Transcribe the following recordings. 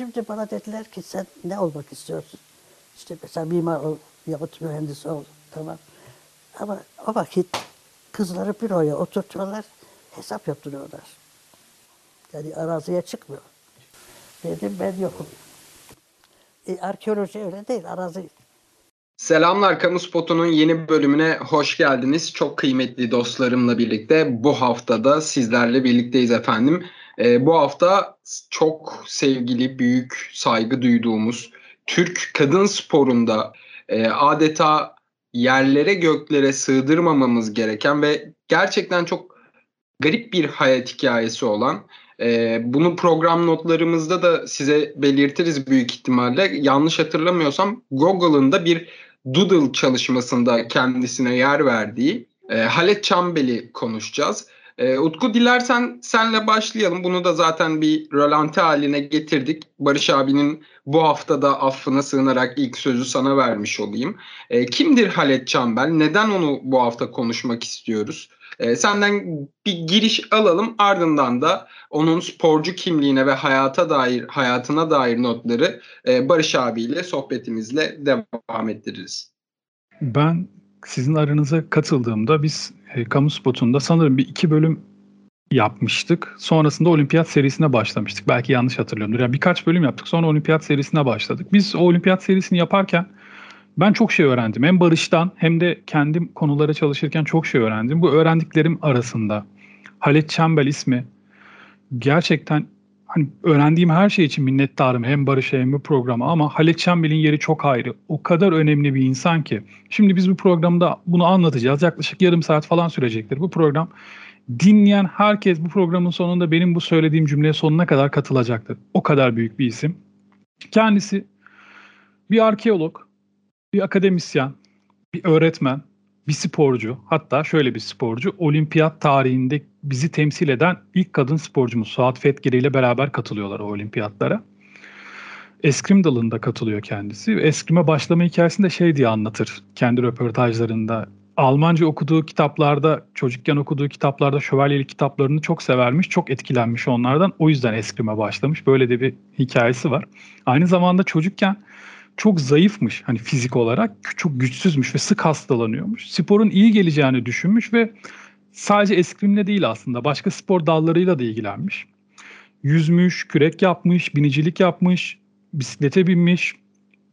Şimdi bana dediler ki sen ne olmak istiyorsun? İşte mesela mimar ol yahut mühendis ol. Tamam. Ama o vakit kızları büroya oturtuyorlar, hesap yaptırıyorlar. Yani araziye çıkmıyor. Dedim ben yokum. E, arkeoloji öyle değil, arazi. Selamlar Kamu Spotu'nun yeni bölümüne hoş geldiniz. Çok kıymetli dostlarımla birlikte bu haftada sizlerle birlikteyiz efendim. Ee, bu hafta çok sevgili, büyük saygı duyduğumuz Türk kadın sporunda e, adeta yerlere göklere sığdırmamamız gereken ve gerçekten çok garip bir hayat hikayesi olan ee, bunu program notlarımızda da size belirtiriz büyük ihtimalle. Yanlış hatırlamıyorsam Google'ın da bir Doodle çalışmasında kendisine yer verdiği e, Halet Çambel'i konuşacağız. E, Utku dilersen senle başlayalım. Bunu da zaten bir rölanti haline getirdik. Barış abinin bu hafta da affına sığınarak ilk sözü sana vermiş olayım. E, kimdir Halet Çambel? Neden onu bu hafta konuşmak istiyoruz? E, senden bir giriş alalım ardından da onun sporcu kimliğine ve hayata dair hayatına dair notları e, Barış abiyle sohbetimizle devam ettiririz. Ben sizin aranıza katıldığımda biz e, kamu spotunda sanırım bir iki bölüm yapmıştık. Sonrasında olimpiyat serisine başlamıştık. Belki yanlış hatırlıyorumdur. Yani birkaç bölüm yaptık. Sonra olimpiyat serisine başladık. Biz o olimpiyat serisini yaparken ben çok şey öğrendim. Hem Barış'tan hem de kendim konulara çalışırken çok şey öğrendim. Bu öğrendiklerim arasında Halit Çembel ismi gerçekten hani öğrendiğim her şey için minnettarım. Hem Barış'a hem bu programa ama Halit Çembel'in yeri çok ayrı. O kadar önemli bir insan ki. Şimdi biz bu programda bunu anlatacağız. Yaklaşık yarım saat falan sürecektir bu program. Dinleyen herkes bu programın sonunda benim bu söylediğim cümleye sonuna kadar katılacaktır. O kadar büyük bir isim. Kendisi bir arkeolog, bir akademisyen, bir öğretmen, bir sporcu, hatta şöyle bir sporcu, olimpiyat tarihinde bizi temsil eden ilk kadın sporcumuz Suat Fetgiri ile beraber katılıyorlar o olimpiyatlara. Eskrim dalında katılıyor kendisi. Eskrime başlama hikayesinde şey diye anlatır kendi röportajlarında. Almanca okuduğu kitaplarda, çocukken okuduğu kitaplarda şövalyelik kitaplarını çok severmiş, çok etkilenmiş onlardan. O yüzden eskrime başlamış. Böyle de bir hikayesi var. Aynı zamanda çocukken çok zayıfmış hani fizik olarak çok güçsüzmüş ve sık hastalanıyormuş. Sporun iyi geleceğini düşünmüş ve sadece eskrimle değil aslında başka spor dallarıyla da ilgilenmiş. Yüzmüş, kürek yapmış, binicilik yapmış, bisiklete binmiş,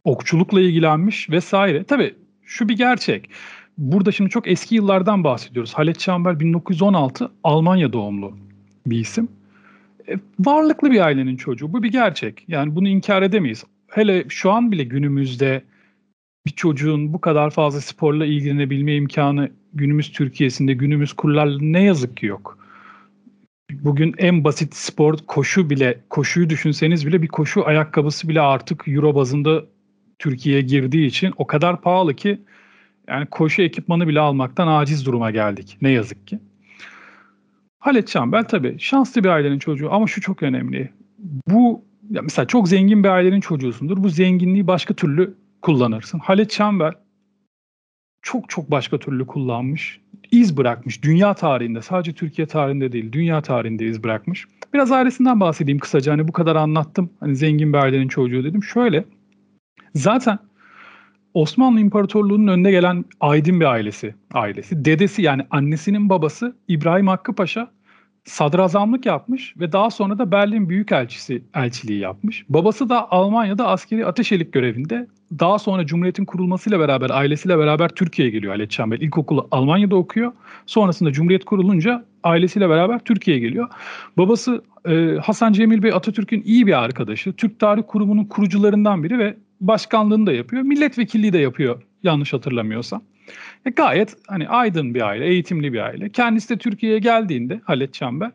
okçulukla ilgilenmiş vesaire. Tabii şu bir gerçek. Burada şimdi çok eski yıllardan bahsediyoruz. Halet Çambel 1916 Almanya doğumlu bir isim. E, varlıklı bir ailenin çocuğu. Bu bir gerçek. Yani bunu inkar edemeyiz hele şu an bile günümüzde bir çocuğun bu kadar fazla sporla ilgilenebilme imkanı günümüz Türkiye'sinde, günümüz kurlar ne yazık ki yok. Bugün en basit spor koşu bile, koşuyu düşünseniz bile bir koşu ayakkabısı bile artık euro bazında Türkiye'ye girdiği için o kadar pahalı ki yani koşu ekipmanı bile almaktan aciz duruma geldik. Ne yazık ki. Halet Çambel tabii şanslı bir ailenin çocuğu ama şu çok önemli. Bu ya mesela çok zengin bir ailenin çocuğusundur. Bu zenginliği başka türlü kullanırsın. Halit Çember çok çok başka türlü kullanmış. iz bırakmış dünya tarihinde. Sadece Türkiye tarihinde değil, dünya tarihinde iz bırakmış. Biraz ailesinden bahsedeyim kısaca. Hani bu kadar anlattım. Hani zengin bir ailenin çocuğu dedim. Şöyle. Zaten Osmanlı İmparatorluğu'nun önde gelen aydın bir ailesi. ailesi. Dedesi yani annesinin babası İbrahim Hakkı Paşa sadrazamlık yapmış ve daha sonra da Berlin Büyükelçisi elçiliği yapmış. Babası da Almanya'da askeri ateşelik görevinde. Daha sonra Cumhuriyet'in kurulmasıyla beraber, ailesiyle beraber Türkiye'ye geliyor Halit Çembel. İlkokulu Almanya'da okuyor. Sonrasında Cumhuriyet kurulunca ailesiyle beraber Türkiye'ye geliyor. Babası e, Hasan Cemil Bey Atatürk'ün iyi bir arkadaşı. Türk Tarih Kurumu'nun kurucularından biri ve başkanlığını da yapıyor. Milletvekilliği de yapıyor yanlış hatırlamıyorsam. E gayet hani aydın bir aile, eğitimli bir aile. Kendisi de Türkiye'ye geldiğinde Halet Çember,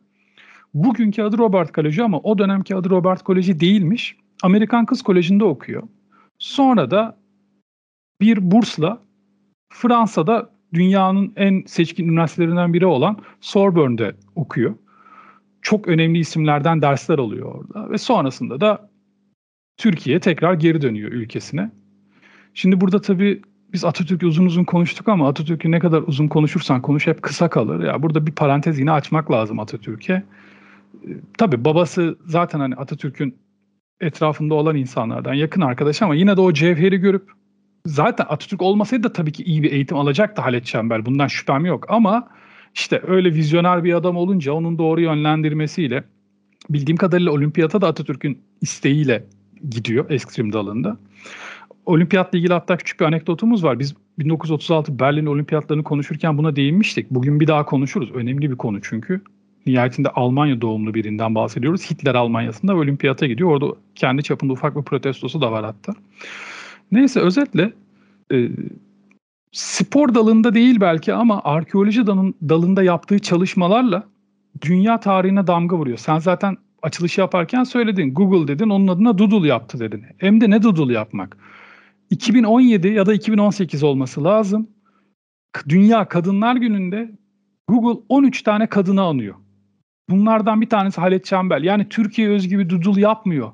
bugünkü adı Robert Koleji ama o dönemki adı Robert Koleji değilmiş. Amerikan Kız Koleji'nde okuyor. Sonra da bir bursla Fransa'da dünyanın en seçkin üniversitelerinden biri olan Sorbonne'de okuyor. Çok önemli isimlerden dersler alıyor orada ve sonrasında da Türkiye'ye tekrar geri dönüyor ülkesine. Şimdi burada tabii biz Atatürk'ü uzun uzun konuştuk ama Atatürk'ü ne kadar uzun konuşursan konuş hep kısa kalır. Ya burada bir parantez yine açmak lazım Atatürk'e. Ee, tabii babası zaten hani Atatürk'ün etrafında olan insanlardan yakın arkadaş ama yine de o cevheri görüp zaten Atatürk olmasaydı da tabii ki iyi bir eğitim alacaktı Halet Çember. Bundan şüphem yok ama işte öyle vizyoner bir adam olunca onun doğru yönlendirmesiyle bildiğim kadarıyla olimpiyata da Atatürk'ün isteğiyle gidiyor eskrim dalında. Olimpiyatla ilgili hatta küçük bir anekdotumuz var. Biz 1936 Berlin olimpiyatlarını konuşurken buna değinmiştik. Bugün bir daha konuşuruz. Önemli bir konu çünkü. Nihayetinde Almanya doğumlu birinden bahsediyoruz. Hitler Almanya'sında olimpiyata gidiyor. Orada kendi çapında ufak bir protestosu da var hatta. Neyse özetle e, spor dalında değil belki ama arkeoloji dalın, dalında yaptığı çalışmalarla dünya tarihine damga vuruyor. Sen zaten açılışı yaparken söyledin. Google dedin onun adına Doodle yaptı dedin. Hem de ne Doodle yapmak? 2017 ya da 2018 olması lazım. Dünya Kadınlar Günü'nde Google 13 tane kadını anıyor. Bunlardan bir tanesi Halet Çembel. Yani Türkiye özgü bir doodle yapmıyor.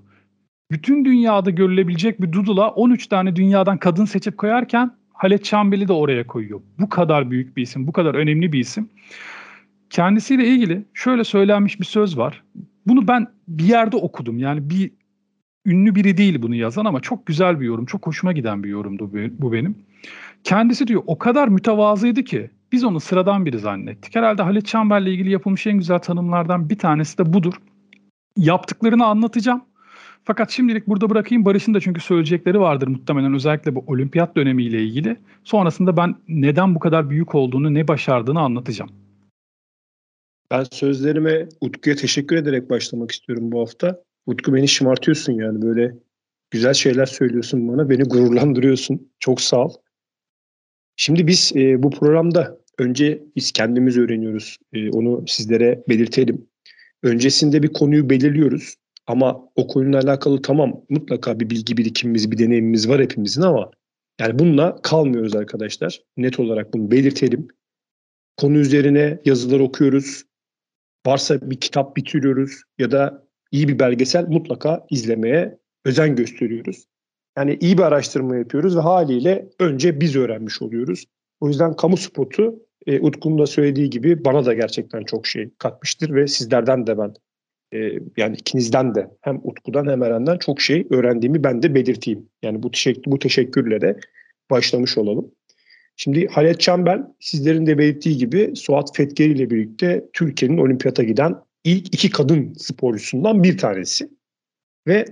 Bütün dünyada görülebilecek bir doodle'a 13 tane dünyadan kadın seçip koyarken Halet Çembel'i de oraya koyuyor. Bu kadar büyük bir isim, bu kadar önemli bir isim. Kendisiyle ilgili şöyle söylenmiş bir söz var. Bunu ben bir yerde okudum. Yani bir ünlü biri değil bunu yazan ama çok güzel bir yorum. Çok hoşuma giden bir yorumdu bu benim. Kendisi diyor o kadar mütevazıydı ki biz onu sıradan biri zannettik. Herhalde Halit Çamber'le ilgili yapılmış en güzel tanımlardan bir tanesi de budur. Yaptıklarını anlatacağım. Fakat şimdilik burada bırakayım. Barış'ın da çünkü söyleyecekleri vardır muhtemelen özellikle bu olimpiyat dönemiyle ilgili. Sonrasında ben neden bu kadar büyük olduğunu, ne başardığını anlatacağım. Ben sözlerime Utku'ya teşekkür ederek başlamak istiyorum bu hafta. Utku beni şımartıyorsun yani böyle güzel şeyler söylüyorsun bana. Beni gururlandırıyorsun. Çok sağ ol. Şimdi biz e, bu programda önce biz kendimiz öğreniyoruz. E, onu sizlere belirtelim. Öncesinde bir konuyu belirliyoruz. Ama o konuyla alakalı tamam mutlaka bir bilgi birikimimiz, bir deneyimimiz var hepimizin ama yani bununla kalmıyoruz arkadaşlar. Net olarak bunu belirtelim. Konu üzerine yazılar okuyoruz. Varsa bir kitap bitiriyoruz ya da iyi bir belgesel mutlaka izlemeye özen gösteriyoruz. Yani iyi bir araştırma yapıyoruz ve haliyle önce biz öğrenmiş oluyoruz. O yüzden kamu spotu e, Utku'nun da söylediği gibi bana da gerçekten çok şey katmıştır ve sizlerden de ben e, yani ikinizden de hem Utku'dan hem Eren'den çok şey öğrendiğimi ben de belirteyim. Yani bu teşekkür, bu teşekkürle de başlamış olalım. Şimdi Halet Çembel sizlerin de belirttiği gibi Suat Fetkeri ile birlikte Türkiye'nin olimpiyata giden ilk iki kadın sporcusundan bir tanesi. Ve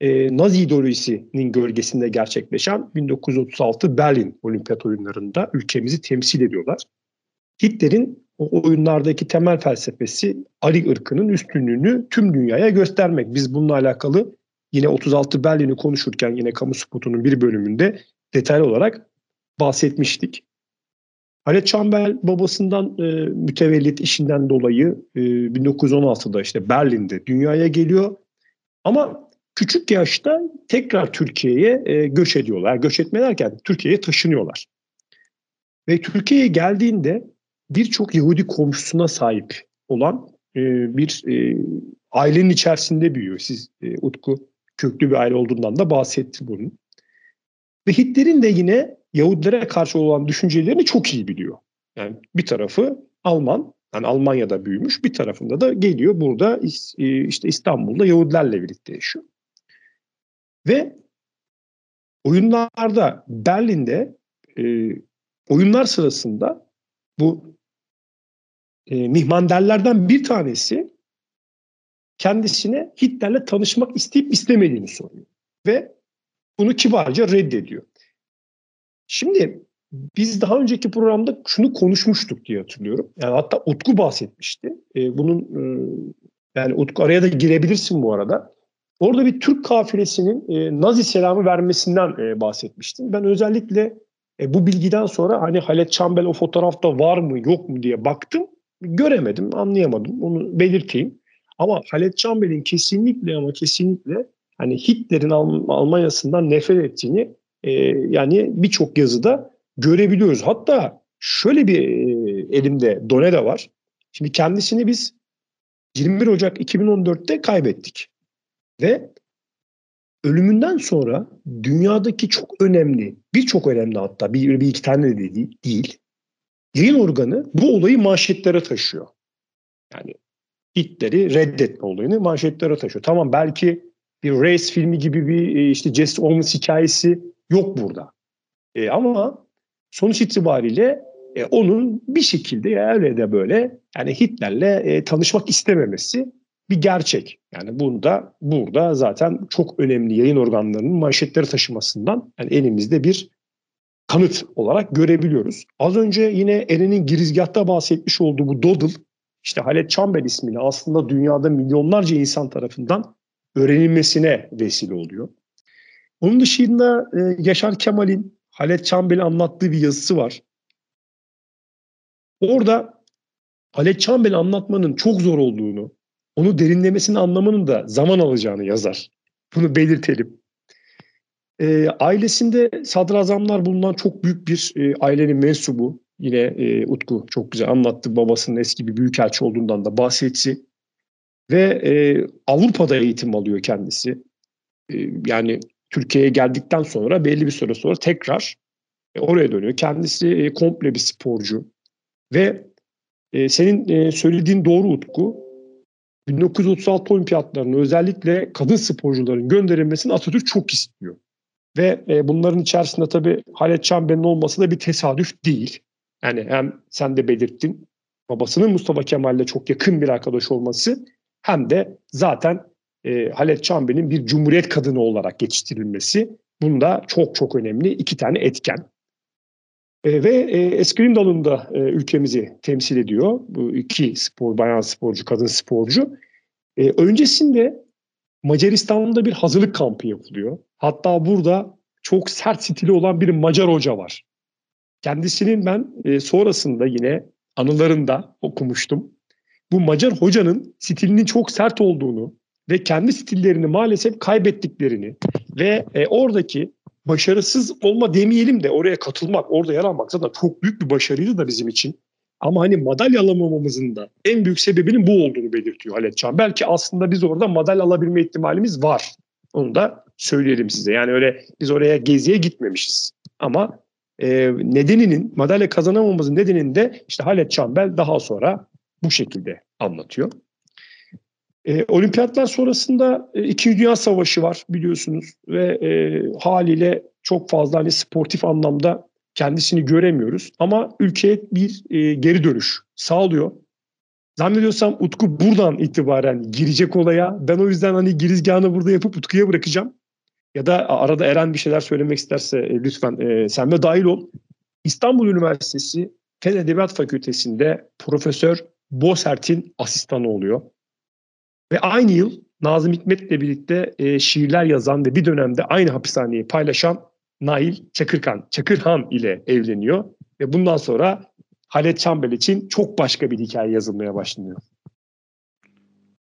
e, Nazi ideolojisinin gölgesinde gerçekleşen 1936 Berlin Olimpiyat Oyunları'nda ülkemizi temsil ediyorlar. Hitler'in o oyunlardaki temel felsefesi Ari ırkının üstünlüğünü tüm dünyaya göstermek. Biz bununla alakalı yine 36 Berlin'i konuşurken yine kamu spotunun bir bölümünde detaylı olarak bahsetmiştik. Halet Çambel babasından e, mütevellit işinden dolayı e, 1916'da işte Berlin'de dünyaya geliyor. Ama küçük yaşta tekrar Türkiye'ye e, göç ediyorlar. Göç etme derken Türkiye'ye taşınıyorlar. Ve Türkiye'ye geldiğinde birçok Yahudi komşusuna sahip olan e, bir e, ailenin içerisinde büyüyor. Siz e, Utku köklü bir aile olduğundan da bahsetti bunun. Ve Hitler'in de yine Yahudilere karşı olan düşüncelerini çok iyi biliyor. Yani bir tarafı Alman, yani Almanya'da büyümüş, bir tarafında da geliyor burada e, işte İstanbul'da Yahudilerle birlikte yaşıyor. Ve oyunlarda Berlin'de e, oyunlar sırasında bu e, mihmanderlerden bir tanesi kendisine Hitler'le tanışmak isteyip istemediğini soruyor. Ve bunu kibarca reddediyor. Şimdi biz daha önceki programda şunu konuşmuştuk diye hatırlıyorum. Yani hatta Utku bahsetmişti. E, bunun e, yani Utku araya da girebilirsin bu arada. Orada bir Türk kafilesinin e, Nazi selamı vermesinden e, bahsetmiştim. Ben özellikle e, bu bilgiden sonra hani Halet Çambel o fotoğrafta var mı yok mu diye baktım. Göremedim, anlayamadım. Onu belirteyim. Ama Halet Çambel'in kesinlikle ama kesinlikle hani Hitler'in Alm- Almanya'sından nefret ettiğini e, yani birçok yazıda görebiliyoruz. Hatta şöyle bir e, elimde done de var. Şimdi kendisini biz 21 Ocak 2014'te kaybettik. Ve ölümünden sonra dünyadaki çok önemli, birçok önemli hatta bir, bir iki tane de değil, değil, yayın organı bu olayı manşetlere taşıyor. Yani Hitler'i reddetme olayını manşetlere taşıyor. Tamam belki bir race filmi gibi bir e, işte Jesse Owens hikayesi yok burada. E, ama sonuç itibariyle e, onun bir şekilde ya öyle de böyle yani Hitler'le e, tanışmak istememesi bir gerçek. Yani bunda burada zaten çok önemli yayın organlarının manşetleri taşımasından yani elimizde bir kanıt olarak görebiliyoruz. Az önce yine Eren'in girizgahta bahsetmiş olduğu bu Doddle işte Halet Çambel ismini aslında dünyada milyonlarca insan tarafından öğrenilmesine vesile oluyor. Onun dışında e, Yaşar Kemal'in Halet Çambel'i anlattığı bir yazısı var. Orada Halet Çambel'i anlatmanın çok zor olduğunu, onu derinlemesini anlamanın da zaman alacağını yazar. Bunu belirtelim. E, ailesinde sadrazamlar bulunan çok büyük bir e, ailenin mensubu. Yine e, Utku çok güzel anlattı. Babasının eski bir büyükelçi olduğundan da bahsetti. Ve e, Avrupa'da eğitim alıyor kendisi. E, yani Türkiye'ye geldikten sonra belli bir süre sonra tekrar e, oraya dönüyor. Kendisi e, komple bir sporcu. Ve e, senin e, söylediğin doğru Utku. 1936 olimpiyatlarına özellikle kadın sporcuların gönderilmesini Atatürk çok istiyor. Ve bunların içerisinde tabii Halet Çamber'in olması da bir tesadüf değil. Yani hem sen de belirttin babasının Mustafa Kemal'le çok yakın bir arkadaş olması hem de zaten e, Halet Çamber'in bir cumhuriyet kadını olarak geçiştirilmesi bunda çok çok önemli iki tane etken. E, ve e, eskrim dalında e, ülkemizi temsil ediyor. Bu iki spor, bayan sporcu, kadın sporcu. E, öncesinde Macaristan'da bir hazırlık kampı yapılıyor. Hatta burada çok sert stili olan bir Macar hoca var. Kendisinin ben e, sonrasında yine anılarında okumuştum. Bu Macar hocanın stilinin çok sert olduğunu ve kendi stillerini maalesef kaybettiklerini ve e, oradaki başarısız olma demeyelim de oraya katılmak, orada yer almak zaten çok büyük bir başarıydı da bizim için. Ama hani madalya alamamamızın da en büyük sebebinin bu olduğunu belirtiyor Halet Can. Belki aslında biz orada madalya alabilme ihtimalimiz var. Onu da söyleyelim size. Yani öyle biz oraya geziye gitmemişiz. Ama e, nedeninin, madalya kazanamamamızın nedenini de işte Halet Çambel daha sonra bu şekilde anlatıyor. E, olimpiyatlar sonrasında e, İkinci Dünya Savaşı var biliyorsunuz ve e, haliyle çok fazla hani sportif anlamda kendisini göremiyoruz. Ama ülkeye bir e, geri dönüş sağlıyor. Zannediyorsam Utku buradan itibaren girecek olaya. Ben o yüzden hani girizgahını burada yapıp Utku'ya bırakacağım. Ya da arada Eren bir şeyler söylemek isterse e, lütfen e, sen de dahil ol. İstanbul Üniversitesi Fen Edebiyat Fakültesi'nde Profesör Bosert'in asistanı oluyor. Ve aynı yıl Nazım Hikmet'le birlikte e, şiirler yazan ve bir dönemde aynı hapishaneyi paylaşan Nail Çakırkan, Çakırhan ile evleniyor. Ve bundan sonra Halet Çambel için çok başka bir hikaye yazılmaya başlanıyor.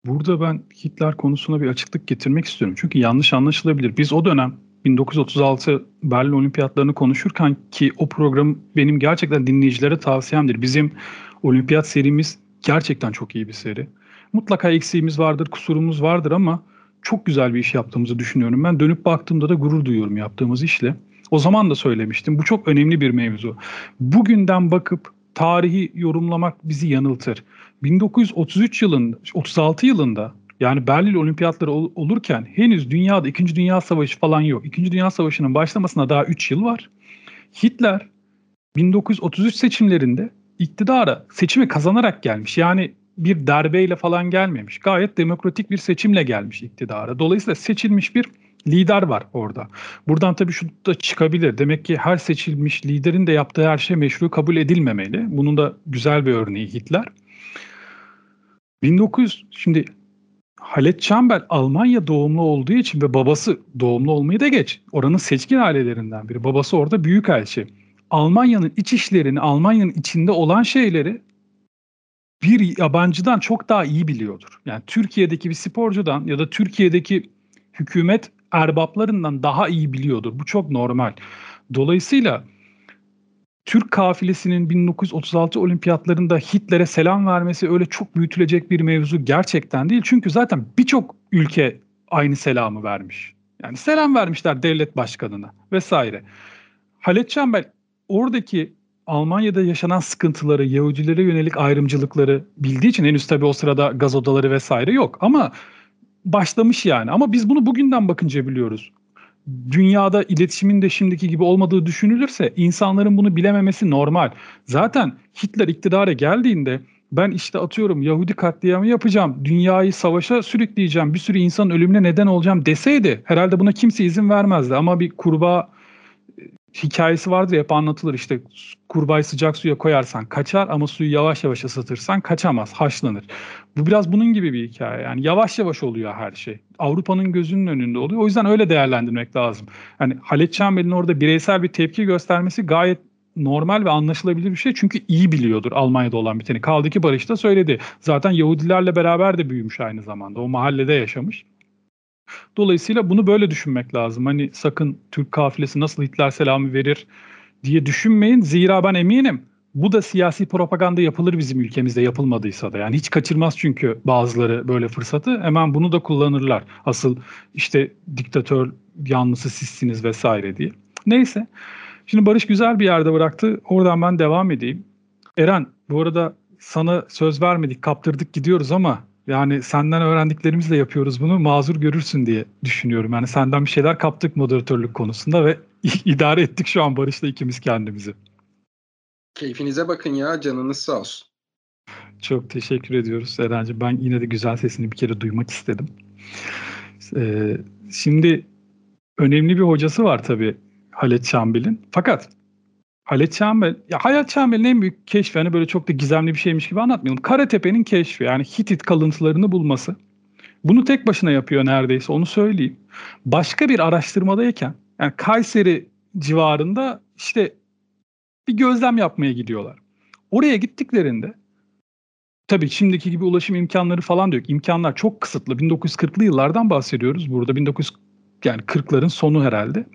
Burada ben Hitler konusuna bir açıklık getirmek istiyorum. Çünkü yanlış anlaşılabilir. Biz o dönem 1936 Berlin Olimpiyatlarını konuşurken ki o program benim gerçekten dinleyicilere tavsiyemdir. Bizim olimpiyat serimiz gerçekten çok iyi bir seri. Mutlaka eksiğimiz vardır, kusurumuz vardır ama çok güzel bir iş yaptığımızı düşünüyorum. Ben dönüp baktığımda da gurur duyuyorum yaptığımız işle. O zaman da söylemiştim. Bu çok önemli bir mevzu. Bugünden bakıp tarihi yorumlamak bizi yanıltır. 1933 yılında, 36 yılında yani Berlin Olimpiyatları ol, olurken henüz dünyada 2. Dünya Savaşı falan yok. 2. Dünya Savaşı'nın başlamasına daha 3 yıl var. Hitler 1933 seçimlerinde iktidara seçimi kazanarak gelmiş. Yani bir darbeyle falan gelmemiş. Gayet demokratik bir seçimle gelmiş iktidara. Dolayısıyla seçilmiş bir lider var orada. Buradan tabii şu da çıkabilir. Demek ki her seçilmiş liderin de yaptığı her şey meşru kabul edilmemeli. Bunun da güzel bir örneği Hitler. 1900 şimdi Halet Çambel Almanya doğumlu olduğu için ve babası doğumlu olmayı da geç. Oranın seçkin ailelerinden biri. Babası orada büyük elçi. Almanya'nın iç işlerini, Almanya'nın içinde olan şeyleri bir yabancıdan çok daha iyi biliyordur. Yani Türkiye'deki bir sporcudan ya da Türkiye'deki hükümet erbaplarından daha iyi biliyordur. Bu çok normal. Dolayısıyla Türk kafilesinin 1936 olimpiyatlarında Hitler'e selam vermesi öyle çok büyütülecek bir mevzu gerçekten değil. Çünkü zaten birçok ülke aynı selamı vermiş. Yani selam vermişler devlet başkanına vesaire. Halet Çembel oradaki Almanya'da yaşanan sıkıntıları, Yahudilere yönelik ayrımcılıkları bildiği için henüz tabii o sırada gaz odaları vesaire yok. Ama başlamış yani. Ama biz bunu bugünden bakınca biliyoruz. Dünyada iletişimin de şimdiki gibi olmadığı düşünülürse insanların bunu bilememesi normal. Zaten Hitler iktidara geldiğinde ben işte atıyorum Yahudi katliamı yapacağım, dünyayı savaşa sürükleyeceğim, bir sürü insanın ölümüne neden olacağım deseydi herhalde buna kimse izin vermezdi. Ama bir kurbağa hikayesi vardır hep anlatılır işte kurbağayı sıcak suya koyarsan kaçar ama suyu yavaş yavaş ısıtırsan kaçamaz, haşlanır. Bu biraz bunun gibi bir hikaye yani yavaş yavaş oluyor her şey. Avrupa'nın gözünün önünde oluyor. O yüzden öyle değerlendirmek lazım. Yani Halit Çember'in orada bireysel bir tepki göstermesi gayet normal ve anlaşılabilir bir şey. Çünkü iyi biliyordur Almanya'da olan biteni. Kaldı ki Barış da söyledi. Zaten Yahudilerle beraber de büyümüş aynı zamanda. O mahallede yaşamış. Dolayısıyla bunu böyle düşünmek lazım. Hani sakın Türk kafilesi nasıl Hitler selamı verir diye düşünmeyin. Zira ben eminim bu da siyasi propaganda yapılır bizim ülkemizde yapılmadıysa da. Yani hiç kaçırmaz çünkü bazıları böyle fırsatı. Hemen bunu da kullanırlar. Asıl işte diktatör yanlısı sizsiniz vesaire diye. Neyse. Şimdi Barış güzel bir yerde bıraktı. Oradan ben devam edeyim. Eren bu arada sana söz vermedik, kaptırdık gidiyoruz ama yani senden öğrendiklerimizle yapıyoruz bunu. Mazur görürsün diye düşünüyorum. Yani senden bir şeyler kaptık moderatörlük konusunda ve idare ettik şu an Barış'la ikimiz kendimizi. Keyfinize bakın ya canınız sağ olsun. Çok teşekkür ediyoruz Eren'ciğim. Ben yine de güzel sesini bir kere duymak istedim. Ee, şimdi önemli bir hocası var tabii Halet Çambil'in. Fakat Halet Çambel, ya Halet Çambel'in en büyük keşfi hani böyle çok da gizemli bir şeymiş gibi anlatmayalım. Karatepe'nin keşfi yani Hitit kalıntılarını bulması. Bunu tek başına yapıyor neredeyse onu söyleyeyim. Başka bir araştırmadayken yani Kayseri civarında işte bir gözlem yapmaya gidiyorlar. Oraya gittiklerinde tabii şimdiki gibi ulaşım imkanları falan da yok. İmkanlar çok kısıtlı. 1940'lı yıllardan bahsediyoruz burada. 1900 yani 40'ların sonu herhalde.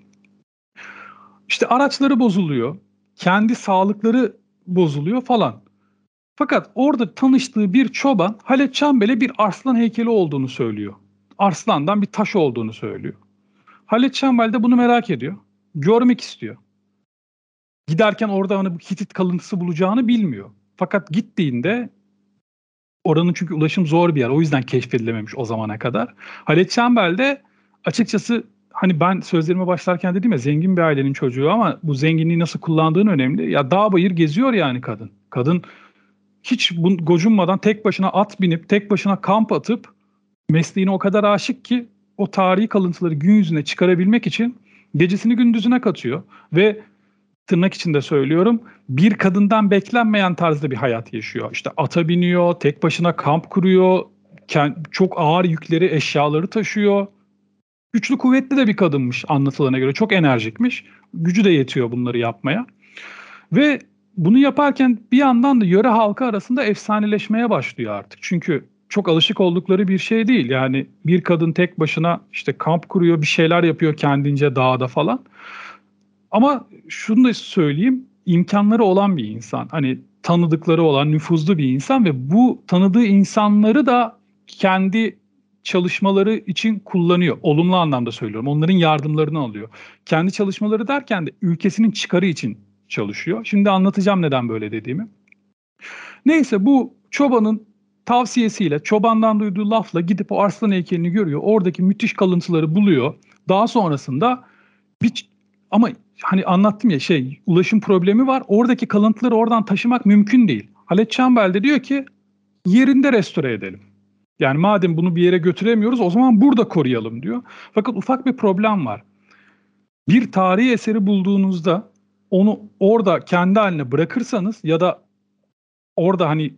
İşte araçları bozuluyor. Kendi sağlıkları bozuluyor falan. Fakat orada tanıştığı bir çoban Halet Çambel'e bir arslan heykeli olduğunu söylüyor. Arslandan bir taş olduğunu söylüyor. Halet Çambel de bunu merak ediyor. Görmek istiyor. Giderken orada hani bu Hitit kalıntısı bulacağını bilmiyor. Fakat gittiğinde oranın çünkü ulaşım zor bir yer. O yüzden keşfedilememiş o zamana kadar. Halet Çambel de açıkçası hani ben sözlerime başlarken dedim ya zengin bir ailenin çocuğu ama bu zenginliği nasıl kullandığın önemli. Ya dağ bayır geziyor yani kadın. Kadın hiç bu, gocunmadan tek başına at binip tek başına kamp atıp mesleğine o kadar aşık ki o tarihi kalıntıları gün yüzüne çıkarabilmek için gecesini gündüzüne katıyor ve tırnak içinde söylüyorum bir kadından beklenmeyen tarzda bir hayat yaşıyor. İşte ata biniyor, tek başına kamp kuruyor, çok ağır yükleri, eşyaları taşıyor güçlü kuvvetli de bir kadınmış anlatılana göre. Çok enerjikmiş. Gücü de yetiyor bunları yapmaya. Ve bunu yaparken bir yandan da yöre halkı arasında efsaneleşmeye başlıyor artık. Çünkü çok alışık oldukları bir şey değil. Yani bir kadın tek başına işte kamp kuruyor, bir şeyler yapıyor kendince dağda falan. Ama şunu da söyleyeyim, imkanları olan bir insan. Hani tanıdıkları olan nüfuzlu bir insan ve bu tanıdığı insanları da kendi çalışmaları için kullanıyor. Olumlu anlamda söylüyorum. Onların yardımlarını alıyor. Kendi çalışmaları derken de ülkesinin çıkarı için çalışıyor. Şimdi anlatacağım neden böyle dediğimi. Neyse bu çobanın tavsiyesiyle çobandan duyduğu lafla gidip o arslan heykelini görüyor. Oradaki müthiş kalıntıları buluyor. Daha sonrasında bir ama hani anlattım ya şey ulaşım problemi var. Oradaki kalıntıları oradan taşımak mümkün değil. Halet Çambel de diyor ki yerinde restore edelim. Yani madem bunu bir yere götüremiyoruz o zaman burada koruyalım diyor. Fakat ufak bir problem var. Bir tarihi eseri bulduğunuzda onu orada kendi haline bırakırsanız ya da orada hani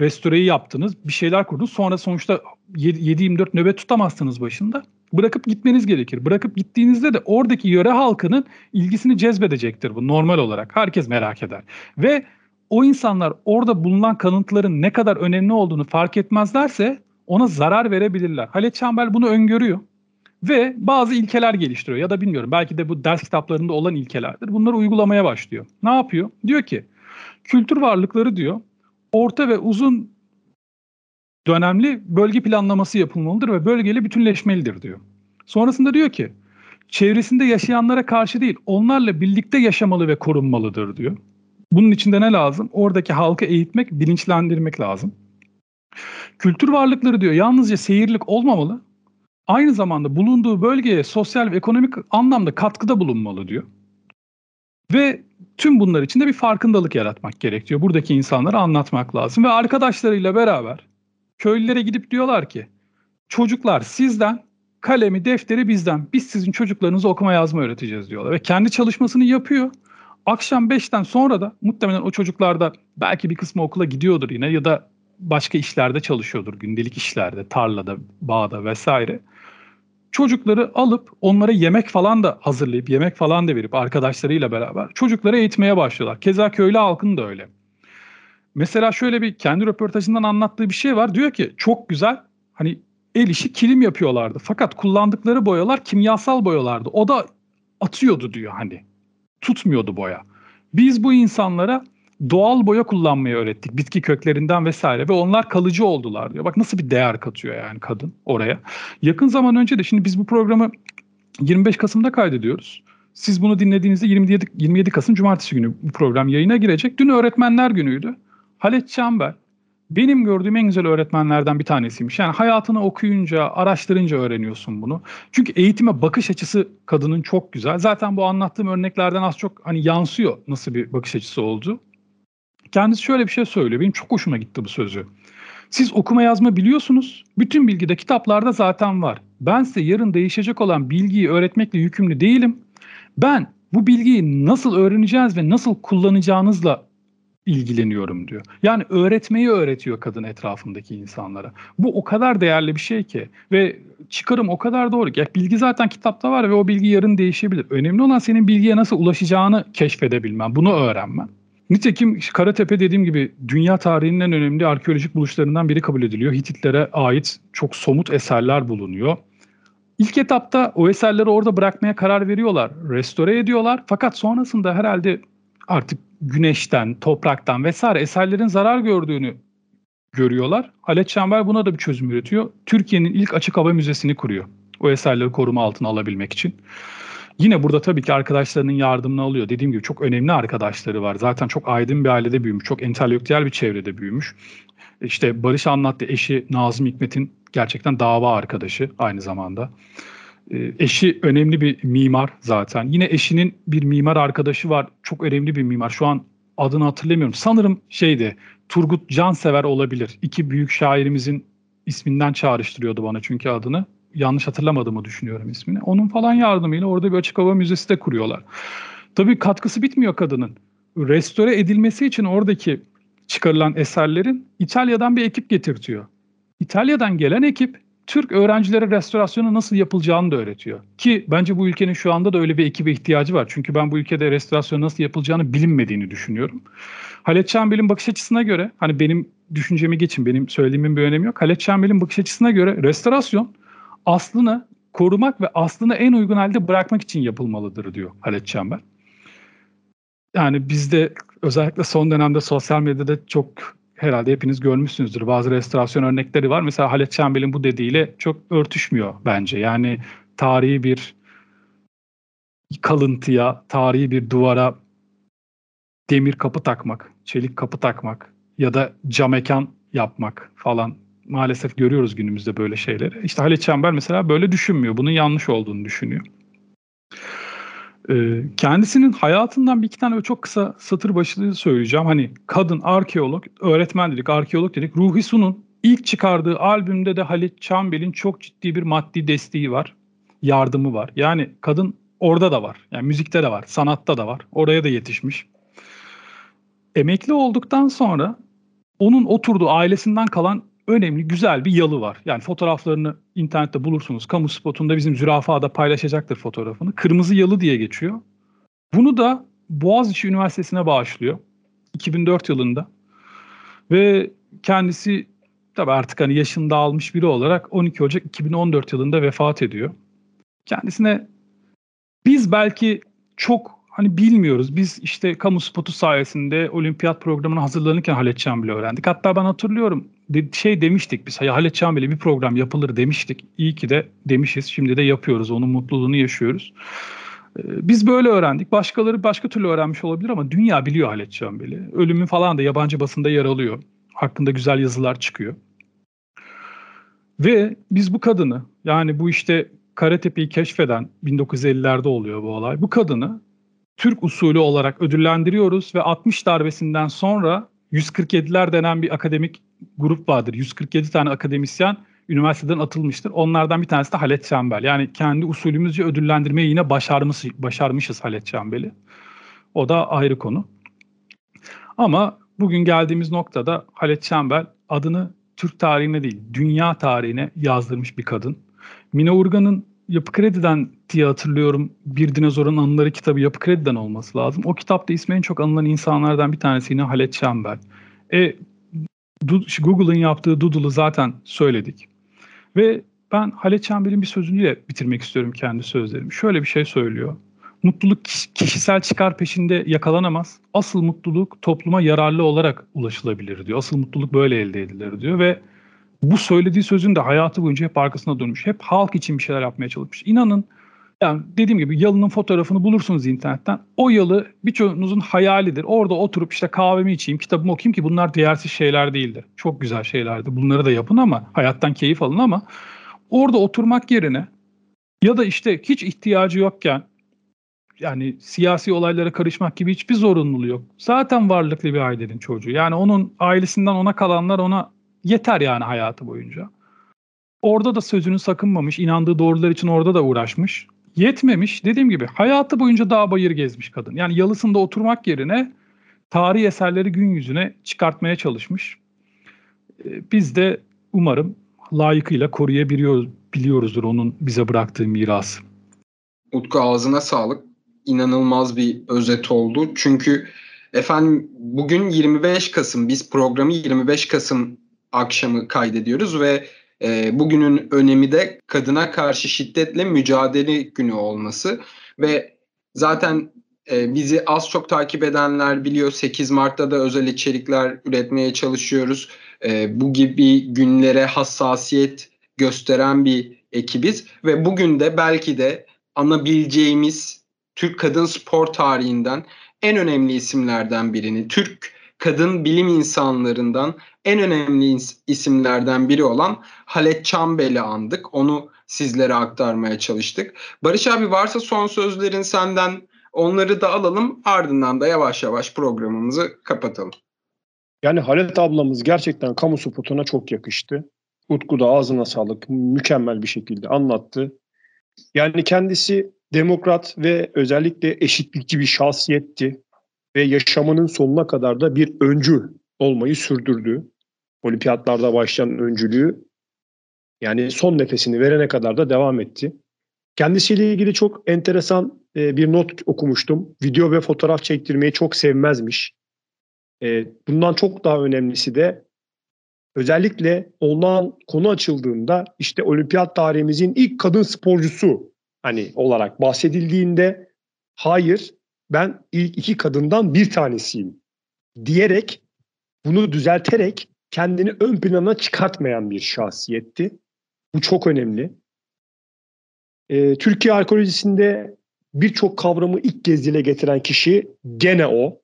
restoreyi yaptınız, bir şeyler kurdunuz. Sonra sonuçta 7-24 nöbet tutamazsınız başında. Bırakıp gitmeniz gerekir. Bırakıp gittiğinizde de oradaki yöre halkının ilgisini cezbedecektir bu normal olarak. Herkes merak eder. Ve o insanlar orada bulunan kalıntıların ne kadar önemli olduğunu fark etmezlerse ona zarar verebilirler. Halet Çambel bunu öngörüyor ve bazı ilkeler geliştiriyor ya da bilmiyorum belki de bu ders kitaplarında olan ilkelerdir. Bunları uygulamaya başlıyor. Ne yapıyor? Diyor ki kültür varlıkları diyor orta ve uzun dönemli bölge planlaması yapılmalıdır ve bölgeyle bütünleşmelidir diyor. Sonrasında diyor ki çevresinde yaşayanlara karşı değil onlarla birlikte yaşamalı ve korunmalıdır diyor. Bunun için de ne lazım? Oradaki halkı eğitmek, bilinçlendirmek lazım. Kültür varlıkları diyor yalnızca seyirlik olmamalı. Aynı zamanda bulunduğu bölgeye sosyal ve ekonomik anlamda katkıda bulunmalı diyor. Ve tüm bunlar için de bir farkındalık yaratmak gerekiyor. Buradaki insanlara anlatmak lazım. Ve arkadaşlarıyla beraber köylülere gidip diyorlar ki çocuklar sizden kalemi defteri bizden. Biz sizin çocuklarınızı okuma yazma öğreteceğiz diyorlar. Ve kendi çalışmasını yapıyor. Akşam 5'ten sonra da muhtemelen o çocuklar da belki bir kısmı okula gidiyordur yine ya da başka işlerde çalışıyordur. Gündelik işlerde, tarlada, bağda vesaire. Çocukları alıp onlara yemek falan da hazırlayıp yemek falan da verip arkadaşlarıyla beraber çocukları eğitmeye başlıyorlar. Keza köylü halkın da öyle. Mesela şöyle bir kendi röportajından anlattığı bir şey var. Diyor ki çok güzel hani el işi kilim yapıyorlardı. Fakat kullandıkları boyalar kimyasal boyalardı. O da atıyordu diyor hani. Tutmuyordu boya. Biz bu insanlara doğal boya kullanmayı öğrettik. Bitki köklerinden vesaire ve onlar kalıcı oldular diyor. Bak nasıl bir değer katıyor yani kadın oraya. Yakın zaman önce de şimdi biz bu programı 25 Kasım'da kaydediyoruz. Siz bunu dinlediğinizde 27, 27 Kasım Cumartesi günü bu program yayına girecek. Dün öğretmenler günüydü. Halet Çember benim gördüğüm en güzel öğretmenlerden bir tanesiymiş. Yani hayatını okuyunca, araştırınca öğreniyorsun bunu. Çünkü eğitime bakış açısı kadının çok güzel. Zaten bu anlattığım örneklerden az çok hani yansıyor nasıl bir bakış açısı olduğu. Kendisi şöyle bir şey söylüyor. Benim çok hoşuma gitti bu sözü. Siz okuma yazma biliyorsunuz. Bütün bilgi de kitaplarda zaten var. Ben size yarın değişecek olan bilgiyi öğretmekle yükümlü değilim. Ben bu bilgiyi nasıl öğreneceğiz ve nasıl kullanacağınızla ilgileniyorum diyor. Yani öğretmeyi öğretiyor kadın etrafındaki insanlara. Bu o kadar değerli bir şey ki ve çıkarım o kadar doğru ki. Bilgi zaten kitapta var ve o bilgi yarın değişebilir. Önemli olan senin bilgiye nasıl ulaşacağını keşfedebilmen, bunu öğrenmen. Nitekim Karatepe dediğim gibi dünya tarihinin en önemli arkeolojik buluşlarından biri kabul ediliyor. Hititlere ait çok somut eserler bulunuyor. İlk etapta o eserleri orada bırakmaya karar veriyorlar, restore ediyorlar. Fakat sonrasında herhalde artık güneşten, topraktan vesaire eserlerin zarar gördüğünü görüyorlar. Halet Çember buna da bir çözüm üretiyor. Türkiye'nin ilk açık hava müzesini kuruyor. O eserleri koruma altına alabilmek için. Yine burada tabii ki arkadaşlarının yardımını alıyor. Dediğim gibi çok önemli arkadaşları var. Zaten çok aydın bir ailede büyümüş, çok entelektüel bir çevrede büyümüş. İşte Barış anlattı eşi Nazım Hikmet'in gerçekten dava arkadaşı aynı zamanda. Ee, eşi önemli bir mimar zaten. Yine eşinin bir mimar arkadaşı var. Çok önemli bir mimar. Şu an adını hatırlamıyorum. Sanırım şeydi Turgut Cansever olabilir. İki büyük şairimizin isminden çağrıştırıyordu bana çünkü adını. Yanlış hatırlamadığımı düşünüyorum ismini. Onun falan yardımıyla orada bir açık hava müzesi de kuruyorlar. Tabii katkısı bitmiyor kadının. Restore edilmesi için oradaki çıkarılan eserlerin İtalya'dan bir ekip getirtiyor. İtalya'dan gelen ekip Türk öğrencilere restorasyonu nasıl yapılacağını da öğretiyor. Ki bence bu ülkenin şu anda da öyle bir ekibe ihtiyacı var. Çünkü ben bu ülkede restorasyon nasıl yapılacağını bilinmediğini düşünüyorum. Halet Çembel'in bakış açısına göre, hani benim düşüncemi geçin, benim söylediğimin bir önemi yok. Halet Çembel'in bakış açısına göre restorasyon aslını korumak ve aslını en uygun halde bırakmak için yapılmalıdır diyor Halet Çember. Yani bizde özellikle son dönemde sosyal medyada çok herhalde hepiniz görmüşsünüzdür. Bazı restorasyon örnekleri var. Mesela Halet Çembel'in bu dediğiyle çok örtüşmüyor bence. Yani tarihi bir kalıntıya, tarihi bir duvara demir kapı takmak, çelik kapı takmak ya da cam mekan yapmak falan maalesef görüyoruz günümüzde böyle şeyleri. İşte Halit Çember mesela böyle düşünmüyor. Bunun yanlış olduğunu düşünüyor. Ee, kendisinin hayatından bir iki tane çok kısa satır başlığı söyleyeceğim. Hani kadın arkeolog, öğretmen dedik, arkeolog dedik. Ruhi Su'nun ilk çıkardığı albümde de Halit Çambel'in çok ciddi bir maddi desteği var. Yardımı var. Yani kadın orada da var. Yani müzikte de var, sanatta da var. Oraya da yetişmiş. Emekli olduktan sonra onun oturduğu ailesinden kalan önemli güzel bir yalı var. Yani fotoğraflarını internette bulursunuz. Kamu spotunda bizim zürafa da paylaşacaktır fotoğrafını. Kırmızı yalı diye geçiyor. Bunu da Boğaziçi Üniversitesi'ne bağışlıyor. 2004 yılında. Ve kendisi tabii artık hani yaşında almış biri olarak 12 Ocak 2014 yılında vefat ediyor. Kendisine biz belki çok hani bilmiyoruz. Biz işte kamu spotu sayesinde olimpiyat programına hazırlanırken Halet Çambel'i öğrendik. Hatta ben hatırlıyorum şey demiştik biz Halet Çambel'e bir program yapılır demiştik. İyi ki de demişiz. Şimdi de yapıyoruz. Onun mutluluğunu yaşıyoruz. Ee, biz böyle öğrendik. Başkaları başka türlü öğrenmiş olabilir ama dünya biliyor Halet Çambel'i. Ölümü falan da yabancı basında yer alıyor. Hakkında güzel yazılar çıkıyor. Ve biz bu kadını yani bu işte Karatepe'yi keşfeden 1950'lerde oluyor bu olay. Bu kadını Türk usulü olarak ödüllendiriyoruz ve 60 darbesinden sonra 147'ler denen bir akademik grup vardır. 147 tane akademisyen üniversiteden atılmıştır. Onlardan bir tanesi de Halet Çembel. Yani kendi usulümüzce ödüllendirmeyi yine başarmış, başarmışız Halet Çembel'i. O da ayrı konu. Ama bugün geldiğimiz noktada Halet Çembel adını Türk tarihine değil, dünya tarihine yazdırmış bir kadın. Mine Urgan'ın Yapı Kredi'den diye hatırlıyorum bir dinozorun anıları kitabı Yapı Kredi'den olması lazım. O kitapta ismi en çok anılan insanlardan bir tanesi yine Halet Çembel. E, Google'ın yaptığı Doodle'ı zaten söyledik. Ve ben Halet Çember'in bir sözüyle bitirmek istiyorum kendi sözlerimi. Şöyle bir şey söylüyor. Mutluluk kişisel çıkar peşinde yakalanamaz. Asıl mutluluk topluma yararlı olarak ulaşılabilir diyor. Asıl mutluluk böyle elde edilir diyor ve bu söylediği sözün de hayatı boyunca hep arkasına dönmüş. Hep halk için bir şeyler yapmaya çalışmış. İnanın yani dediğim gibi yalının fotoğrafını bulursunuz internetten. O yalı birçoğunuzun hayalidir. Orada oturup işte kahvemi içeyim, kitabımı okuyayım ki bunlar değersiz şeyler değildir. Çok güzel şeylerdir. Bunları da yapın ama hayattan keyif alın ama orada oturmak yerine ya da işte hiç ihtiyacı yokken yani siyasi olaylara karışmak gibi hiçbir zorunluluğu yok. Zaten varlıklı bir ailenin çocuğu. Yani onun ailesinden ona kalanlar ona yeter yani hayatı boyunca. Orada da sözünü sakınmamış, inandığı doğrular için orada da uğraşmış. Yetmemiş dediğim gibi hayatı boyunca dağ bayır gezmiş kadın. Yani yalısında oturmak yerine tarihi eserleri gün yüzüne çıkartmaya çalışmış. Ee, biz de umarım layıkıyla koruyabiliyoruzdur onun bize bıraktığı mirası. Utku ağzına sağlık. İnanılmaz bir özet oldu. Çünkü efendim bugün 25 Kasım biz programı 25 Kasım akşamı kaydediyoruz ve e, bugünün önemi de kadına karşı şiddetle mücadele günü olması ve zaten e, bizi az çok takip edenler biliyor 8 Mart'ta da özel içerikler üretmeye çalışıyoruz. E, bu gibi günlere hassasiyet gösteren bir ekibiz ve bugün de belki de anabileceğimiz Türk kadın spor tarihinden en önemli isimlerden birini, Türk kadın bilim insanlarından en önemli isimlerden biri olan Halet Çambel'i andık. Onu sizlere aktarmaya çalıştık. Barış abi varsa son sözlerin senden onları da alalım. Ardından da yavaş yavaş programımızı kapatalım. Yani Halet ablamız gerçekten kamu spotuna çok yakıştı. Utku da ağzına sağlık. Mükemmel bir şekilde anlattı. Yani kendisi demokrat ve özellikle eşitlikçi bir şahsiyetti ve yaşamının sonuna kadar da bir öncü olmayı sürdürdü. Olimpiyatlarda başlayan öncülüğü yani son nefesini verene kadar da devam etti. Kendisiyle ilgili çok enteresan e, bir not okumuştum. Video ve fotoğraf çektirmeyi çok sevmezmiş. E, bundan çok daha önemlisi de özellikle olan konu açıldığında işte olimpiyat tarihimizin ilk kadın sporcusu hani olarak bahsedildiğinde hayır ben ilk iki kadından bir tanesiyim diyerek bunu düzelterek kendini ön plana çıkartmayan bir şahsiyetti. Bu çok önemli. Ee, Türkiye arkeolojisinde birçok kavramı ilk kez dile getiren kişi gene o.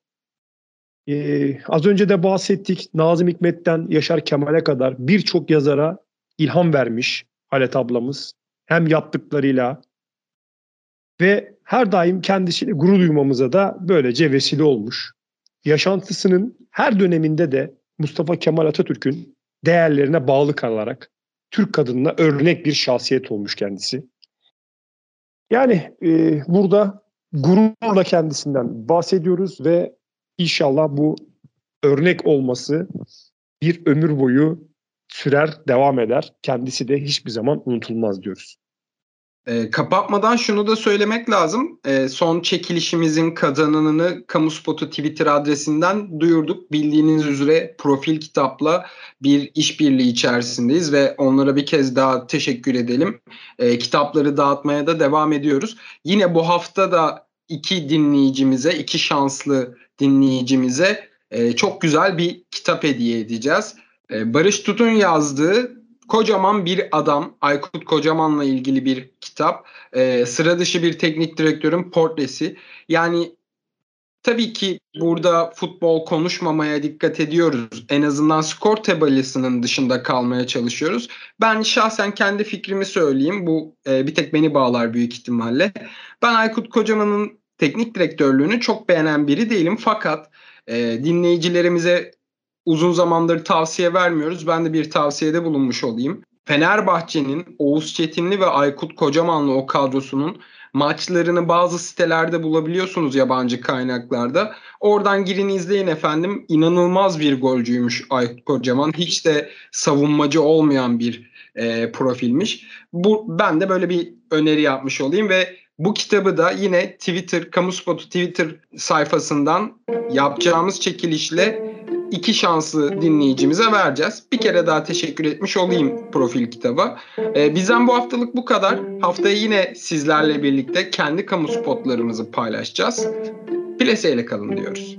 Ee, az önce de bahsettik Nazım Hikmet'ten Yaşar Kemal'e kadar birçok yazara ilham vermiş Halet ablamız. Hem yaptıklarıyla ve her daim kendisiyle gurur duymamıza da böylece vesile olmuş. Yaşantısının her döneminde de Mustafa Kemal Atatürk'ün değerlerine bağlı kalarak Türk kadınına örnek bir şahsiyet olmuş kendisi. Yani e, burada gururla kendisinden bahsediyoruz ve inşallah bu örnek olması bir ömür boyu sürer, devam eder. Kendisi de hiçbir zaman unutulmaz diyoruz. E, kapatmadan şunu da söylemek lazım. E, son çekilişimizin kazananını Kamu Spotu Twitter adresinden duyurduk. Bildiğiniz üzere profil kitapla bir işbirliği içerisindeyiz ve onlara bir kez daha teşekkür edelim. E, kitapları dağıtmaya da devam ediyoruz. Yine bu hafta da iki dinleyicimize, iki şanslı dinleyicimize e, çok güzel bir kitap hediye edeceğiz. E, Barış Tutun yazdığı kocaman bir adam, Aykut Kocaman'la ilgili bir kitap. E, sıra dışı bir teknik direktörün portresi. Yani Tabii ki burada futbol konuşmamaya dikkat ediyoruz. En azından skor tabelasının dışında kalmaya çalışıyoruz. Ben şahsen kendi fikrimi söyleyeyim. Bu e, bir tek beni bağlar büyük ihtimalle. Ben Aykut Kocaman'ın teknik direktörlüğünü çok beğenen biri değilim. Fakat e, dinleyicilerimize uzun zamandır tavsiye vermiyoruz. Ben de bir tavsiyede bulunmuş olayım. Fenerbahçe'nin Oğuz Çetinli ve Aykut Kocamanlı o kadrosunun maçlarını bazı sitelerde bulabiliyorsunuz yabancı kaynaklarda. Oradan girin izleyin efendim. İnanılmaz bir golcüymüş Aykut Kocaman. Hiç de savunmacı olmayan bir e, profilmiş. Bu ben de böyle bir öneri yapmış olayım ve bu kitabı da yine Twitter, Kamu Spotu Twitter sayfasından yapacağımız çekilişle iki şanslı dinleyicimize vereceğiz. Bir kere daha teşekkür etmiş olayım profil kitaba. Ee, bizden bu haftalık bu kadar. Haftaya yine sizlerle birlikte kendi kamu spotlarımızı paylaşacağız. Plaseyle kalın diyoruz.